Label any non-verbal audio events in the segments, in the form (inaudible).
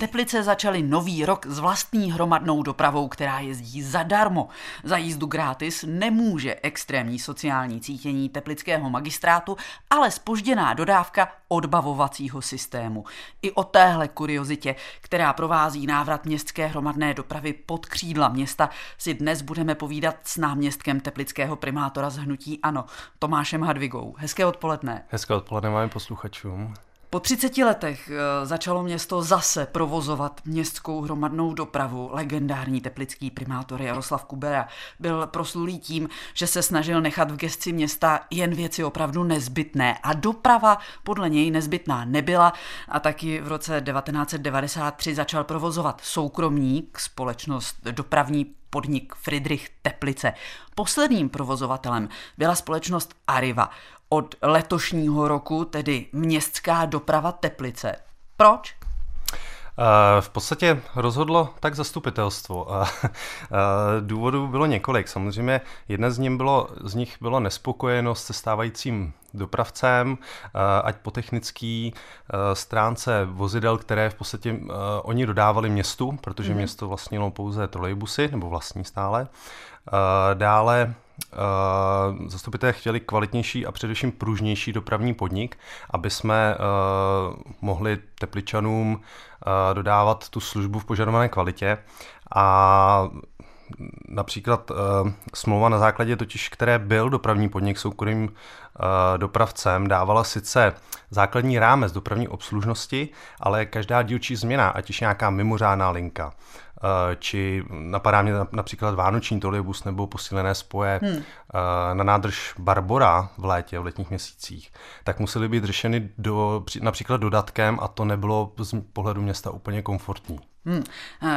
Teplice začaly nový rok s vlastní hromadnou dopravou, která jezdí zadarmo. Za jízdu gratis nemůže extrémní sociální cítění teplického magistrátu, ale spožděná dodávka odbavovacího systému. I o téhle kuriozitě, která provází návrat městské hromadné dopravy pod křídla města, si dnes budeme povídat s náměstkem teplického primátora z Hnutí Ano, Tomášem Hadvigou. Hezké odpoledne. Hezké odpoledne máme posluchačům. Po 30 letech eh, začalo město zase provozovat městskou hromadnou dopravu. Legendární teplický primátor Jaroslav Kubera byl proslulý tím, že se snažil nechat v gesci města jen věci opravdu nezbytné a doprava podle něj nezbytná nebyla a taky v roce 1993 začal provozovat soukromník, společnost dopravní podnik Friedrich Teplice. Posledním provozovatelem byla společnost Arriva od letošního roku, tedy městská doprava Teplice. Proč? V podstatě rozhodlo tak zastupitelstvo. (laughs) Důvodů bylo několik. Samozřejmě jedna z, ním bylo, z nich bylo nespokojenost se stávajícím dopravcem, ať po technické stránce vozidel, které v podstatě oni dodávali městu, protože mm-hmm. město vlastnilo pouze trolejbusy, nebo vlastní stále. Dále zastupitelé chtěli kvalitnější a především pružnější dopravní podnik, aby jsme uh, mohli tepličanům uh, dodávat tu službu v požadované kvalitě. A například smlouva na základě totiž, které byl dopravní podnik soukromým dopravcem, dávala sice základní rámec dopravní obslužnosti, ale každá dílčí změna, ať už nějaká mimořádná linka, Eh, či napadá mě například Vánoční trolejbus nebo posílené spoje hmm. na nádrž Barbora v létě, v letních měsících, tak musely být řešeny do, například dodatkem a to nebylo z pohledu města úplně komfortní. Hmm.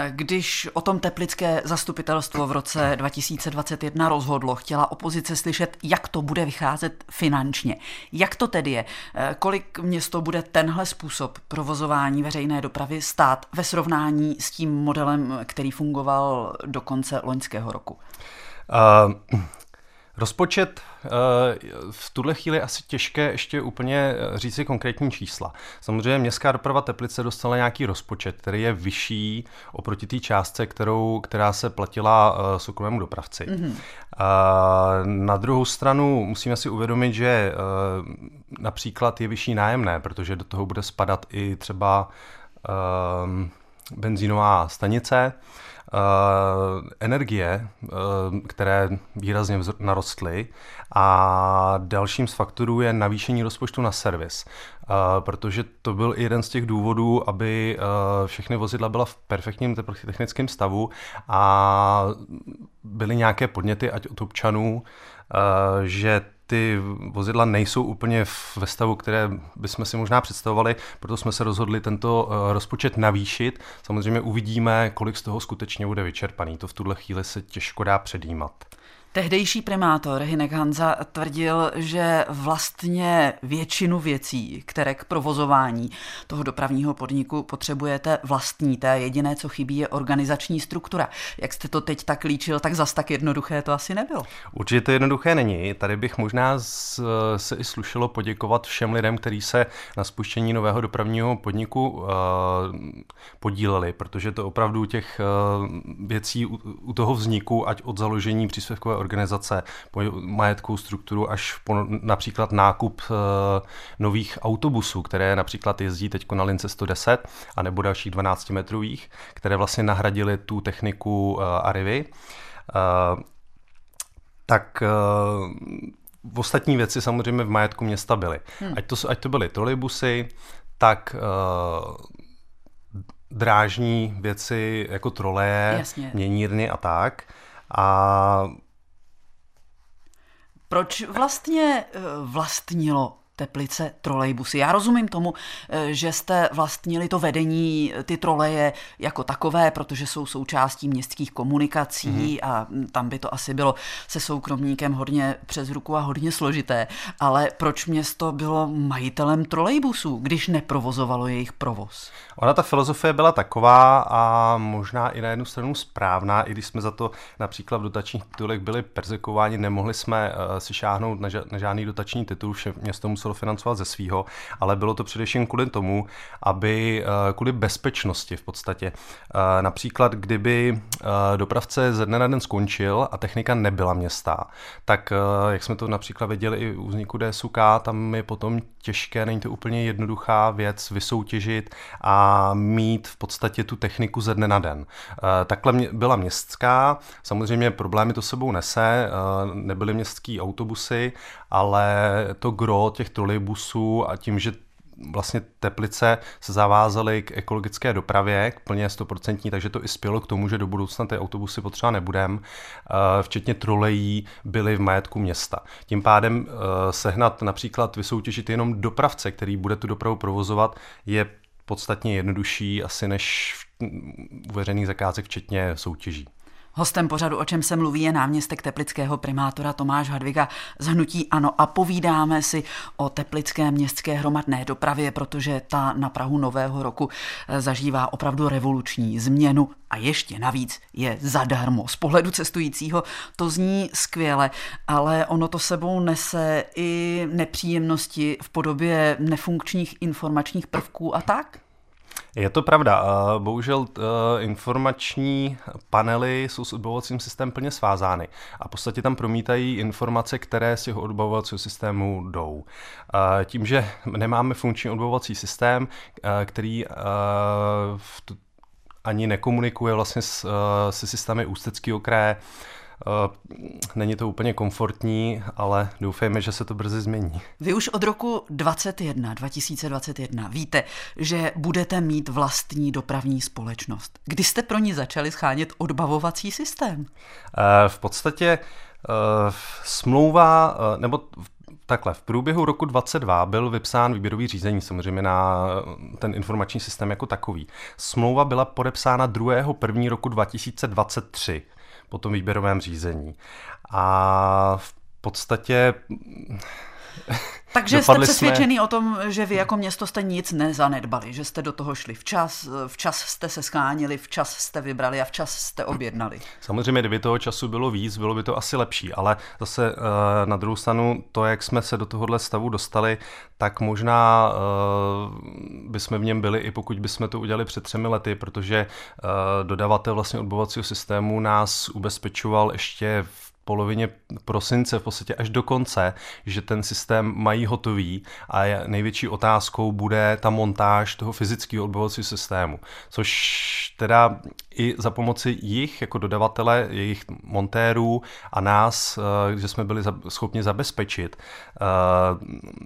Když o tom teplické zastupitelstvo v roce 2021 rozhodlo, chtěla opozice slyšet, jak to bude vycházet finančně. Jak to tedy je? Eh, kolik město bude tenhle způsob provozování veřejné dopravy stát ve srovnání s tím modelem, který fungoval do konce loňského roku? Uh, Rozpočet eh, v tuhle chvíli asi těžké ještě úplně eh, říct si konkrétní čísla. Samozřejmě městská doprava Teplice dostala nějaký rozpočet, který je vyšší oproti té částce, kterou, která se platila eh, soukromému dopravci. Mm-hmm. Na druhou stranu musíme si uvědomit, že například je vyšší nájemné, protože do toho bude spadat i třeba benzínová stanice, energie, eh, které výrazně narostly a dalším z faktorů je navýšení rozpočtu na servis, eh, protože to byl jeden z těch důvodů, aby všechny vozidla byla v perfektním technickém stavu a byly nějaké podněty, ať od občanů, že ty vozidla nejsou úplně ve stavu, které bychom si možná představovali, proto jsme se rozhodli tento eh, rozpočet navýšit. Samozřejmě uvidíme, kolik z toho skutečně bude vyčerpaný. To v tuhle chvíli se těžko dá předjímat. Tehdejší primátor Hinek Hanza tvrdil, že vlastně většinu věcí, které k provozování toho dopravního podniku potřebujete vlastníte. Jediné, co chybí, je organizační struktura. Jak jste to teď tak líčil, tak zas tak jednoduché to asi nebylo. Určitě to jednoduché není. Tady bych možná z, se i slušelo poděkovat všem lidem, kteří se na spuštění nového dopravního podniku uh, podíleli, protože to opravdu těch uh, věcí u, u toho vzniku, ať od založení příspěvkové organizace, majetkovou strukturu až po například nákup uh, nových autobusů, které například jezdí teď na lince 110 a nebo dalších 12 metrových, které vlastně nahradily tu techniku uh, Arivy. Uh, tak v ostatní věci samozřejmě v majetku města byly. Hmm. Ať, to, ať to byly trolejbusy, tak uh, drážní věci jako troleje, Jasně. měnírny a tak. A proč vlastně eh, vlastnilo Teplice trolejbusy. Já rozumím tomu, eh, že jste vlastnili to vedení, ty troleje jako takové, protože jsou součástí městských komunikací mm-hmm. a tam by to asi bylo se soukromníkem hodně přes ruku a hodně složité. Ale proč město bylo majitelem trolejbusů, když neprovozovalo jejich provoz? Ona ta filozofie byla taková a možná i na jednu stranu správná, i když jsme za to například v dotačních titulech byli persekováni, nemohli jsme uh, si šáhnout na, ža- na žádný dotační titul, vše město muselo muselo financovat ze svého, ale bylo to především kvůli tomu, aby kvůli bezpečnosti v podstatě. Například, kdyby dopravce ze dne na den skončil a technika nebyla města, tak jak jsme to například viděli i u vzniku DSUK, tam je potom těžké, není to úplně jednoduchá věc vysoutěžit a mít v podstatě tu techniku ze dne na den. Takhle byla městská, samozřejmě problémy to sebou nese, nebyly městský autobusy, ale to gro těch trolejbusů a tím, že vlastně Teplice se zavázaly k ekologické dopravě, k plně 100%, takže to i spělo k tomu, že do budoucna ty autobusy potřeba nebudem, včetně trolejí byly v majetku města. Tím pádem sehnat například vysoutěžit jenom dopravce, který bude tu dopravu provozovat, je podstatně jednodušší asi než u veřejných zakázek, včetně soutěží. Hostem pořadu, o čem se mluví, je náměstek teplického primátora Tomáš Hadviga z Hnutí Ano a povídáme si o teplické městské hromadné dopravě, protože ta na Prahu nového roku eh, zažívá opravdu revoluční změnu a ještě navíc je zadarmo. Z pohledu cestujícího to zní skvěle, ale ono to sebou nese i nepříjemnosti v podobě nefunkčních informačních prvků a tak? Je to pravda. Bohužel eh, informační panely jsou s odbavovacím systémem plně svázány a v podstatě tam promítají informace, které z těch odbavovacího systému jdou. Tím, že nemáme funkční odbavovací systém, eh, který eh, ani nekomunikuje vlastně se systémy Ústeckého kraje, Eh, není to úplně komfortní, ale doufejme, že se to brzy změní. Vy už od roku 2021, 2021 víte, že budete mít vlastní dopravní společnost. Kdy jste pro ní začali schánět odbavovací systém? Eh, v podstatě eh, smlouva, nebo Takhle, v průběhu roku 22 byl vypsán výběrový řízení samozřejmě na ten informační systém jako takový. Smlouva byla podepsána 2. 1. roku 2023 po tom výběrovém řízení. A v podstatě (laughs) takže jste přesvědčený jsme... o tom, že vy jako město jste nic nezanedbali, že jste do toho šli včas, včas jste se skánili, včas jste vybrali a včas jste objednali. Samozřejmě, kdyby toho času bylo víc, bylo by to asi lepší, ale zase eh, na druhou stranu to, jak jsme se do tohohle stavu dostali, tak možná uh, bychom v něm byli i pokud bychom to udělali před třemi lety, protože uh, dodavatel vlastně odbovacího systému nás ubezpečoval ještě v polovině prosince, v podstatě až do konce, že ten systém mají hotový a největší otázkou bude ta montáž toho fyzického odbavovacího systému, což teda i za pomoci jich jako dodavatele, jejich montérů a nás, eh, že jsme byli schopni zabezpečit eh,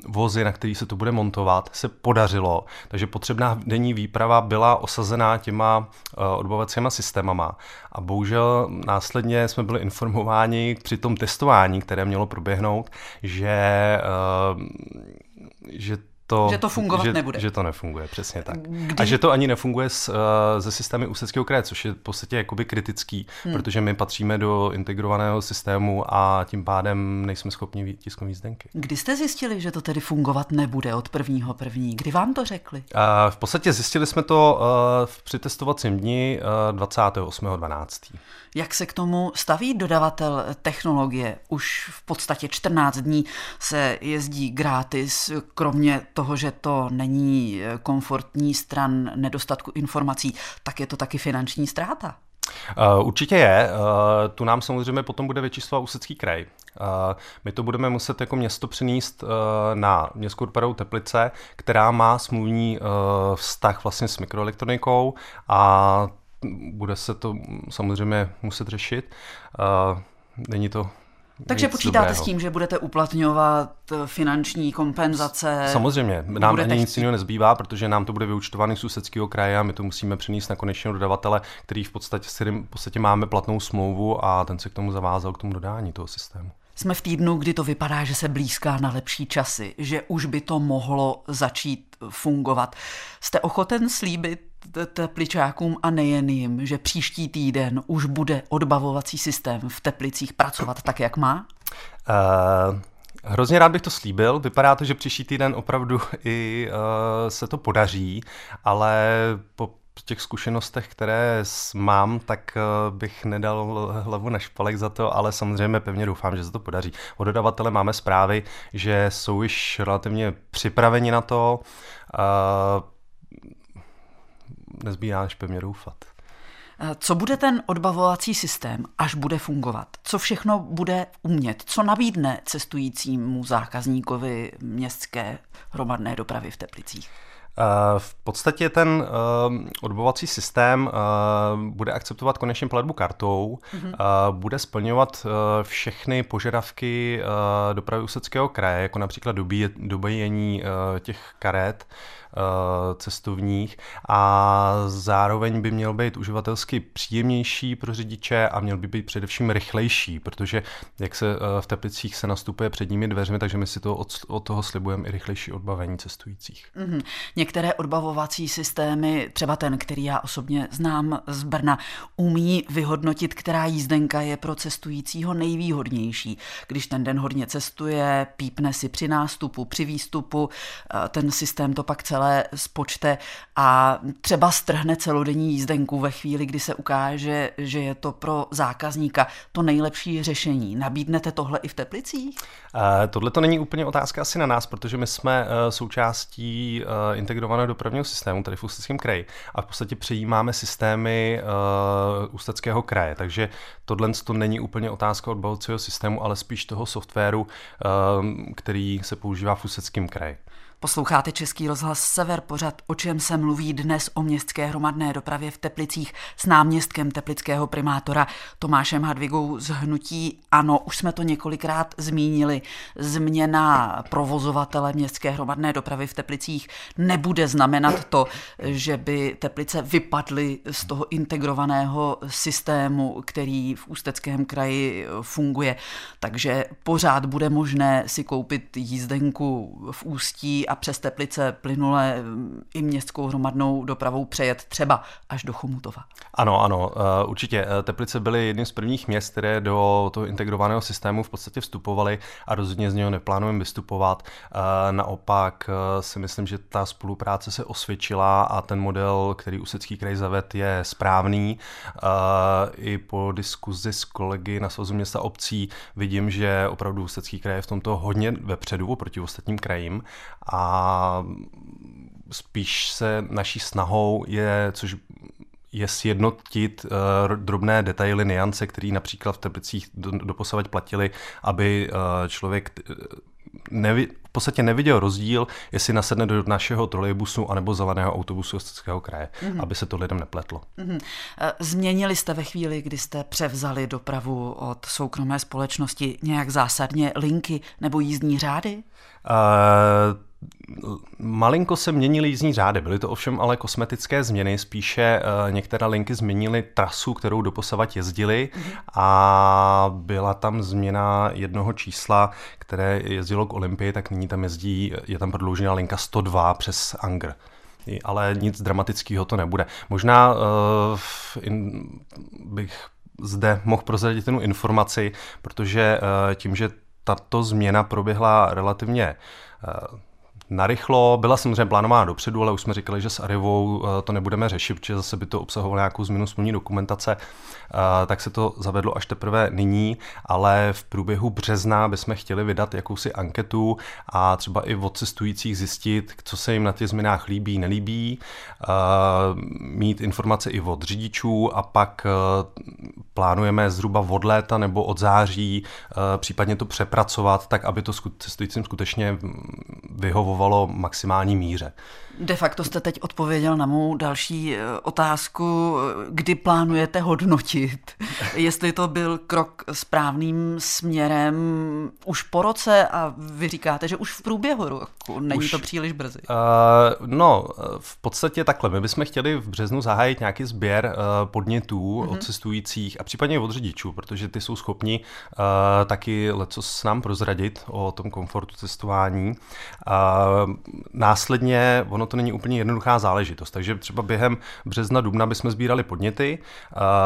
vozy, na který se to bude montovat, se podařilo. Takže potřebná denní výprava byla osazená těma eh, odbavovacíma systémama a bohužel následně jsme byli informováni při tom testování, které mělo proběhnout, že, že to, že to fungovat že, nebude. Že to nefunguje, přesně tak. Kdy... A že to ani nefunguje s, uh, ze systémy Ústeckého kraje, což je v podstatě jakoby kritický, hmm. protože my patříme do integrovaného systému a tím pádem nejsme schopni tisknout jízdenky. Kdy jste zjistili, že to tedy fungovat nebude od prvního první? Kdy vám to řekli? Uh, v podstatě zjistili jsme to uh, v přitestovacím dni uh, 28.12. Jak se k tomu staví dodavatel technologie? Už v podstatě 14 dní se jezdí gratis, kromě toho, že to není komfortní stran nedostatku informací, tak je to taky finanční ztráta. Uh, určitě je. Uh, tu nám samozřejmě potom bude vyčíslovat Ústecký kraj. My to budeme muset jako město přenést uh, na městskou dopravu Teplice, která má smluvní vztah vlastně s mikroelektronikou a bude se to samozřejmě muset řešit. Není to takže počítáte dobrého. s tím, že budete uplatňovat eh, finanční kompenzace? Samozřejmě, nám ani nic jiného nezbývá, protože nám to bude vyučtovaný z Ústeckého kraje a my to musíme přenést na konečného dodavatele, který v podstatě, s kterým v podstatě máme platnou smlouvu a ten se k tomu zavázal, k tomu dodání toho systému. Jsme v týdnu, kdy to vypadá, že se blízká na lepší časy, že už by to mohlo začít fungovat. Jste ochoten slíbit tepličákům a nejen jim, že příští týden už bude odbavovací systém v Teplicích pracovat tak, jak má? Uh... Hrozně rád bych to slíbil. Vypadá to, že příští týden opravdu i uh, se to podaří, ale po těch zkušenostech, které mám, tak bych nedal hlavu na špalek za to, ale samozřejmě pevně doufám, že se to podaří. Od dodavatele máme zprávy, že jsou již relativně připraveni na to. Nezbývá než pevně doufat. Co bude ten odbavovací systém, až bude fungovat? Co všechno bude umět? Co nabídne cestujícímu zákazníkovi městské hromadné dopravy v Teplicích? Eh, v podstatě ten uh, odbovací systém bude akceptovat konečně platbu kartou, mm-hmm. bude splňovat všechny požadavky dopravy Ústeckého kraje, jako například dobíjení těch karet, Eh, cestovních a zároveň by měl být uživatelsky příjemnější pro řidiče a měl by být především rychlejší, protože jak se eh, v Teplicích se nastupuje předními dveřmi, takže my si to od, od toho slibujeme i rychlejší odbavení cestujících. Mm-hmm. Některé odbavovací systémy, třeba ten, který já osobně znám z Brna, umí vyhodnotit, která jízdenka je pro cestujícího nejvýhodnější. Když ten den hodně cestuje, pípne si při nástupu, při výstupu, eh, ten systém to pak celé celé spočte a třeba strhne celodenní jízdenku ve chvíli, kdy se ukáže, že je to pro zákazníka to nejlepší řešení. Nabídnete tohle i v Teplicích? Uh, tohle to není úplně otázka asi na nás, protože my jsme uh, součástí uh, integrovaného dopravního systému, tady v Ústeckém kraji, a v podstatě přejímáme systémy uh, Ústeckého kraje, takže tohle to není úplně otázka odbavovacího systému, ale spíš toho softwaru, uh, který se používá v Ústeckém kraji. Posloucháte Český rozhlas Sever, pořad o čem se mluví dnes o městské hromadné dopravě v Teplicích s náměstkem teplického primátora Tomášem Hadvigou z Hnutí. Ano, už jsme to několikrát zmínili. Změna provozovatele městské hromadné dopravy v Teplicích nebude znamenat to, že by Teplice vypadly z toho integrovaného systému, který v Ústeckém kraji funguje. Takže pořád bude možné si koupit jízdenku v Ústí a přes Teplice plynule mm, i městskou hromadnou dopravou přejet třeba až do Chomutova. Ano, ano, eh, určitě. Eh, Teplice byly jedním z prvních měst, které do toho integrovaného systému v podstatě vstupovaly a rozhodně z něho neplánujeme vystupovat. Eh, naopak si myslím, že ta spolupráce se osvědčila a ten model, který Ústecký kraj zaved, je správný. I po diskuzi s kolegy na Svazu města obcí vidím, že opravdu Ústecký kraj je v tomto hodně vepředu proti ostatním krajím a spíš se naší snahou je, což je sjednotit uh, drobné detaily, niance, které například v Teplicích doposavať platili, aby uh, člověk nevi, v podstatě neviděl rozdíl, jestli nasedne do našeho trolejbusu anebo zeleného autobusu Ostravského kraje, mm-hmm. aby se to lidem nepletlo. Mm-hmm. Změnili jste ve chvíli, kdy jste převzali dopravu od soukromé společnosti nějak zásadně linky nebo jízdní řády? Uh, Malinko se měnily jízdní řády, byly to ovšem ale kosmetické změny, spíše uh, některé linky změnily trasu, kterou doposavat jezdili a byla tam změna jednoho čísla, které jezdilo k Olympii, tak nyní tam jezdí, je tam prodloužená linka 102 přes Angr ale nic dramatického to nebude. Možná uh, in, bych zde mohl prozradit jednu informaci, protože uh, tím, že tato změna proběhla relativně uh, narychlo. Byla samozřejmě plánována dopředu, ale už jsme říkali, že s Arivou eh, to nebudeme řešit, protože zase by to obsahovalo nějakou změnu smluvní dokumentace, eh, tak se to zavedlo až teprve nyní, ale v průběhu března bychom chtěli vydat jakousi anketu a třeba i od cestujících zjistit, co se jim na těch změnách líbí, nelíbí, eh, mít informace i od řidičů a pak plánujeme zhruba od léta nebo od září případně to přepracovat, tak aby to cestujícím skutečně vyhovovalo vyhovovalo maximální míře. De facto jste teď odpověděl na mou další eh, otázku, kdy plánujete hodnotit, (laughs) jestli to byl krok správným směrem už po roce a vy říkáte, že už v průběhu roku, není už, to příliš brzy. Uh, no, v podstatě takhle, my bychom chtěli v březnu zahájit nějaký sběr uh, podnětů uh-huh. od cestujících a případně od řidičů, protože ty jsou schopni uh, taky leco s nám prozradit o tom komfortu cestování. Uh, následně ono to není úplně jednoduchá záležitost. Takže třeba během března, dubna bychom sbírali podněty,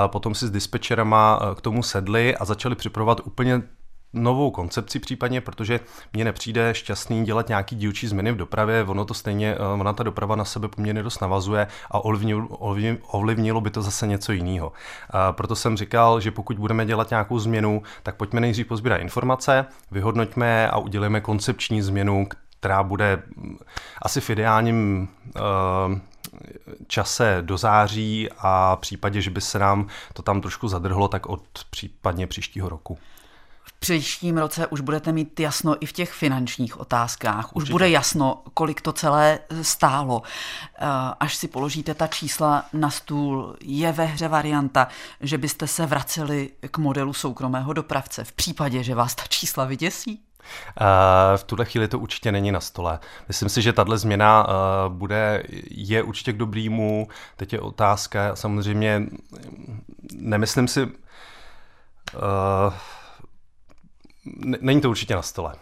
potom si s dispečerama e, k tomu sedli a začali připravovat úplně novou koncepci případně, protože mně nepřijde šťastný dělat nějaký dílčí změny v dopravě, ono to stejně, eh, ona ta doprava na sebe poměrně dost navazuje a ovlivnilo, by to zase něco jiného. A proto jsem říkal, že pokud budeme dělat nějakou změnu, tak pojďme nejdřív pozbírat informace, vyhodnoťme a udělejme koncepční změnu, která bude asi v ideálním uh, čase do září a v případě, že by se nám to tam trošku zadrhlo, tak od případně příštího roku. V příštím roce už budete mít jasno i v těch finančních otázkách. Už Určitě. bude jasno, kolik to celé stálo. Eh, až si položíte ta čísla na stůl, je ve hře varianta, že byste se vraceli k modelu soukromého dopravce v případě, že vás ta čísla vyděsí? V tuhle chvíli to určitě není na stole. Myslím si, že tahle změna bude, je určitě k dobrýmu. Teď je otázka, samozřejmě nemyslím si, není to určitě na stole.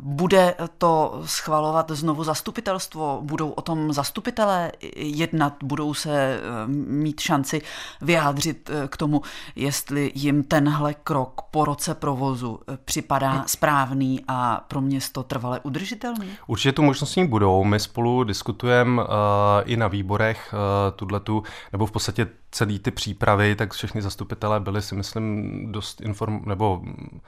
Bude to schvalovat znovu zastupitelstvo? Budou o tom zastupitelé jednat? Budou se eh, mít šanci vyjádřit eh, k tomu, jestli jim tenhle krok po roce provozu eh, připadá správný a pro město trvale udržitelný? Určitě tu možností budou. My spolu diskutujeme uh, i na výborech uh, tuhletu, nebo v podstatě celý ty přípravy, tak všechny zastupitelé byli si myslím dost inform, nebo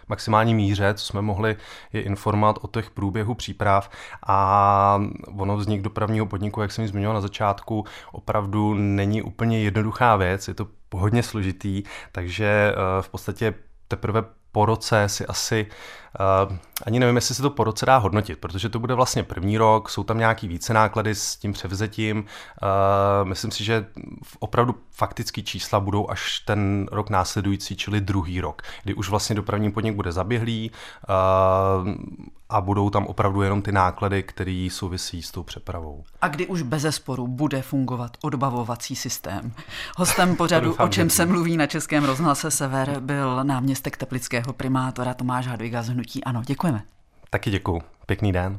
maximální míře, co jsme mohli je informovat o těch průběhu příprav. A ono vznik dopravního podniku, jak jsem ji zmiňoval na začátku, opravdu není úplně jednoduchá věc, je to hodně složitý, takže eh, v podstatě teprve po roce si asi, ani nevím, jestli se to po roce dá hodnotit, protože to bude vlastně první rok, jsou tam nějaký více náklady s tím převzetím. Uh, myslím si, že opravdu faktické čísla budou až ten rok následující, čili druhý rok, kdy už vlastně dopravní podnik bude zaběhlý uh, a budou tam opravdu jenom ty náklady, které souvisí s tou přepravou. A kdy už bez zesporu bude fungovat odbavovací systém. Hostem pořadu, (laughs) doufám, o čem se mluví na Českém rozhlase Sever, byl náměstek teplického primátora Tomáš Hadviga z Hnutí. Ano, děkujeme. Taky děkuju. Pěkný den.